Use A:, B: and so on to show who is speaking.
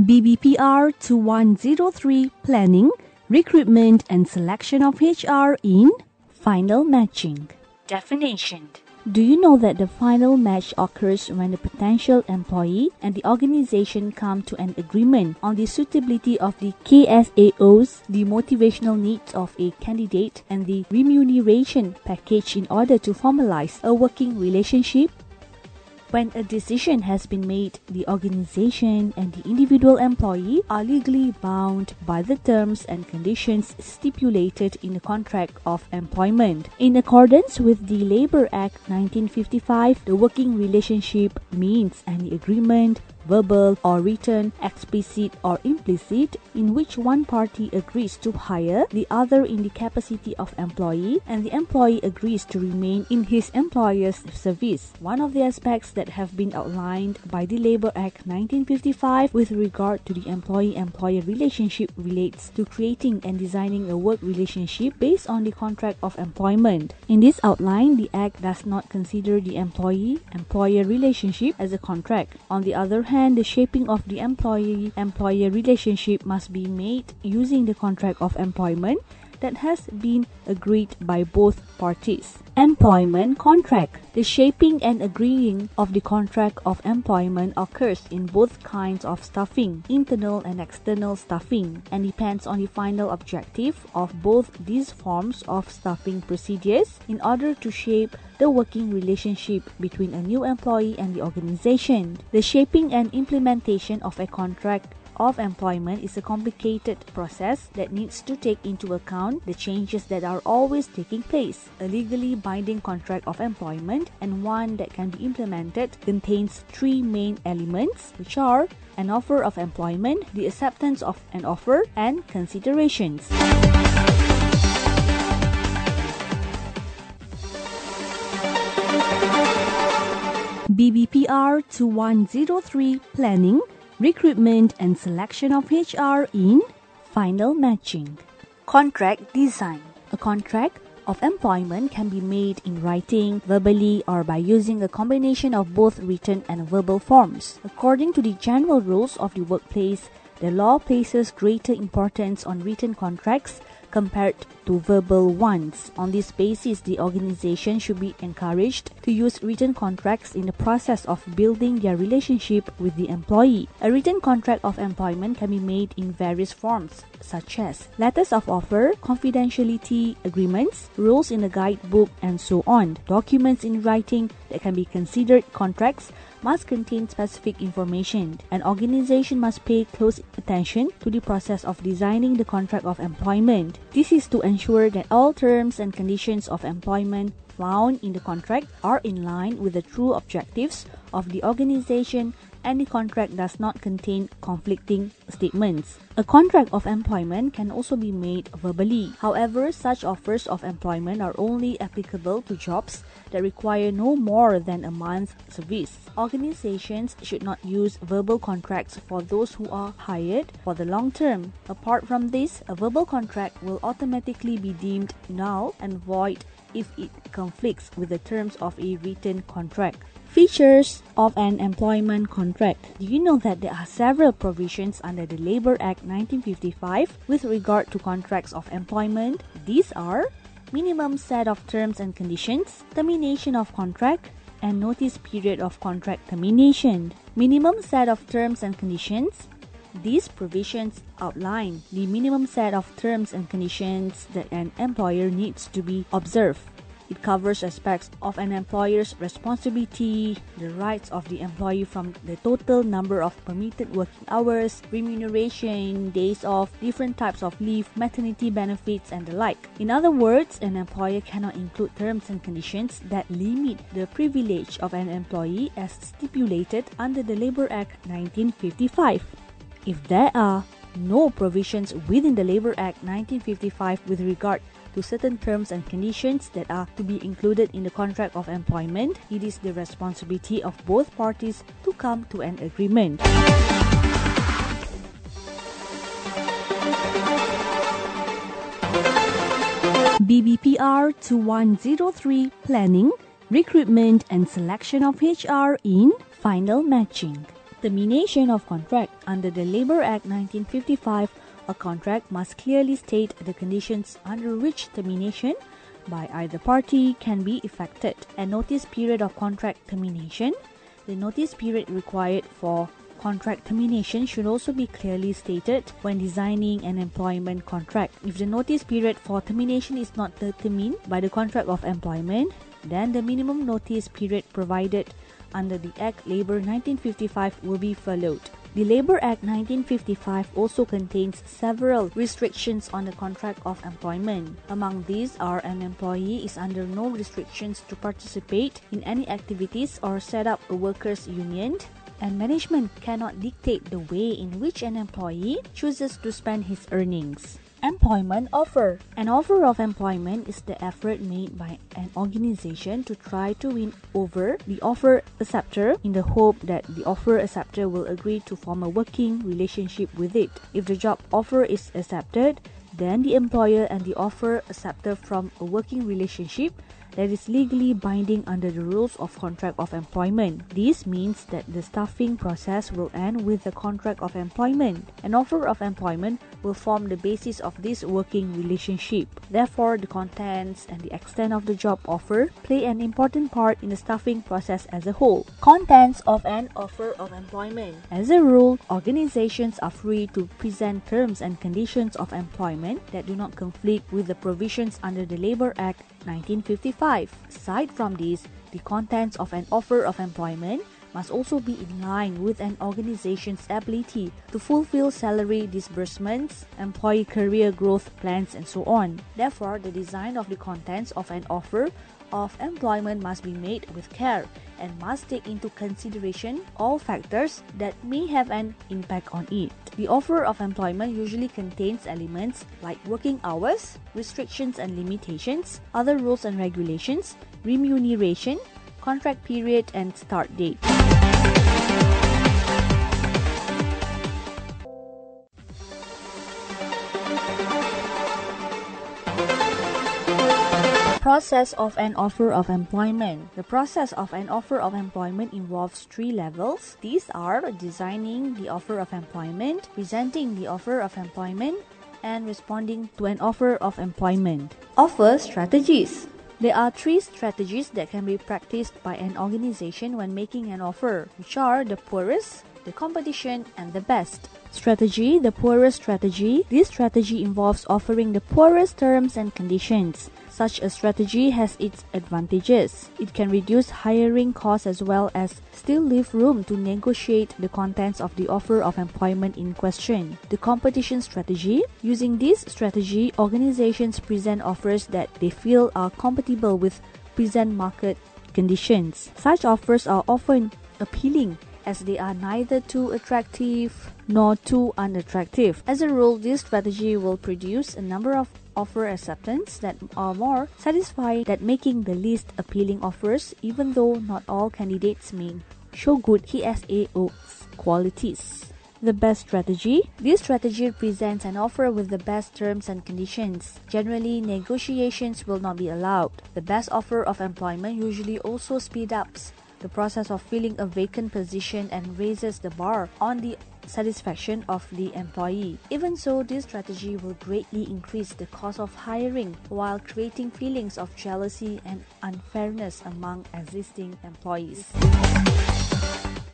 A: BBPR 2103 Planning, Recruitment and Selection of HR in
B: Final Matching.
A: Definition.
B: Do you know that the final match occurs when the potential employee and the organization come to an agreement on the suitability of the KSAOs, the motivational needs of a candidate, and the remuneration package in order to formalize a working relationship? When a decision has been made, the organization and the individual employee are legally bound by the terms and conditions stipulated in the contract of employment. In accordance with the Labor Act 1955, the working relationship means any agreement verbal or written, explicit or implicit, in which one party agrees to hire the other in the capacity of employee and the employee agrees to remain in his employer's service. One of the aspects that have been outlined by the Labor Act 1955 with regard to the employee-employer relationship relates to creating and designing a work relationship based on the contract of employment. In this outline, the Act does not consider the employee-employer relationship as a contract. On the other hand, the shaping of the employee-employer relationship must be made using the contract of employment that has been agreed by both parties. Employment contract. The shaping and agreeing of the contract of employment occurs in both kinds of staffing, internal and external staffing, and depends on the final objective of both these forms of staffing procedures in order to shape the working relationship between a new employee and the organization. The shaping and implementation of a contract of employment is a complicated process that needs to take into account the changes that are always taking place. A legally binding contract of employment and one that can be implemented contains three main elements, which are an offer of employment, the acceptance of an offer, and considerations.
A: BBPR 2103 Planning, Recruitment and Selection of HR in
B: Final Matching.
A: Contract Design.
B: A contract of employment can be made in writing, verbally, or by using a combination of both written and verbal forms. According to the general rules of the workplace, the law places greater importance on written contracts compared to verbal ones. On this basis, the organization should be encouraged to use written contracts in the process of building their relationship with the employee. A written contract of employment can be made in various forms, such as letters of offer, confidentiality agreements, rules in a guidebook, and so on. Documents in writing that can be considered contracts must contain specific information. An organization must pay close attention to the process of designing the contract of employment. This is to ensure that all terms and conditions of employment found in the contract are in line with the true objectives of the organization and the contract does not contain conflicting statements. A contract of employment can also be made verbally. However, such offers of employment are only applicable to jobs that require no more than a month's service. Organizations should not use verbal contracts for those who are hired for the long term. Apart from this, a verbal contract will automatically be deemed null and void if it conflicts with the terms of a written contract. Features of an employment contract. Do you know that there are several provisions under the Labor Act 1955 with regard to contracts of employment? These are minimum set of terms and conditions, termination of contract, and notice period of contract termination. Minimum set of terms and conditions. These provisions outline the minimum set of terms and conditions that an employer needs to be observed. It covers aspects of an employer's responsibility, the rights of the employee from the total number of permitted working hours, remuneration, days off, different types of leave, maternity benefits, and the like. In other words, an employer cannot include terms and conditions that limit the privilege of an employee as stipulated under the Labor Act 1955. If there are no provisions within the Labor Act 1955 with regard to certain terms and conditions that are to be included in the contract of employment, it is the responsibility of both parties to come to an agreement.
A: BBPR 2103 Planning, Recruitment and Selection of HR in
B: Final Matching. Termination of contract. Under the Labour Act 1955, a contract must clearly state the conditions under which termination by either party can be effected. A notice period of contract termination. The notice period required for contract termination should also be clearly stated when designing an employment contract. If the notice period for termination is not determined by the contract of employment, then the minimum notice period provided under the Act Labour 1955 will be followed. The Labour Act 1955 also contains several restrictions on the contract of employment. Among these are an employee is under no restrictions to participate in any activities or set up a workers' union, and management cannot dictate the way in which an employee chooses to spend his earnings. Employment offer. An offer of employment is the effort made by an organization to try to win over the offer acceptor in the hope that the offer acceptor will agree to form a working relationship with it. If the job offer is accepted, then the employer and the offer acceptor form a working relationship that is legally binding under the rules of contract of employment. This means that the staffing process will end with the contract of employment. An offer of employment will form the basis of this working relationship. Therefore, the contents and the extent of the job offer play an important part in the staffing process as a whole. Contents of an offer of employment. As a rule, organizations are free to present terms and conditions of employment that do not conflict with the provisions under the Labor Act 1955. Aside from this, the contents of an offer of employment must also be in line with an organization's ability to fulfill salary disbursements, employee career growth plans, and so on. Therefore, the design of the contents of an offer of employment must be made with care and must take into consideration all factors that may have an impact on it. The offer of employment usually contains elements like working hours, restrictions and limitations, other rules and regulations, remuneration, contract period, and start date. Process of an offer of employment. The process of an offer of employment involves three levels. These are designing the offer of employment, presenting the offer of employment, and responding to an offer of employment. Offer strategies. There are three strategies that can be practiced by an organization when making an offer, which are the poorest, the competition, and the best. Strategy The poorest strategy. This strategy involves offering the poorest terms and conditions. Such a strategy has its advantages. It can reduce hiring costs as well as still leave room to negotiate the contents of the offer of employment in question. The competition strategy. Using this strategy, organizations present offers that they feel are compatible with present market conditions. Such offers are often appealing as they are neither too attractive nor too unattractive. As a rule, this strategy will produce a number of offer acceptance that are more satisfied than making the least appealing offers, even though not all candidates may show good KSAO qualities. The best strategy. This strategy presents an offer with the best terms and conditions. Generally, negotiations will not be allowed. The best offer of employment usually also speed up the process of filling a vacant position and raises the bar on the satisfaction of the employee. Even so, this strategy will greatly increase the cost of hiring while creating feelings of jealousy and unfairness among existing employees.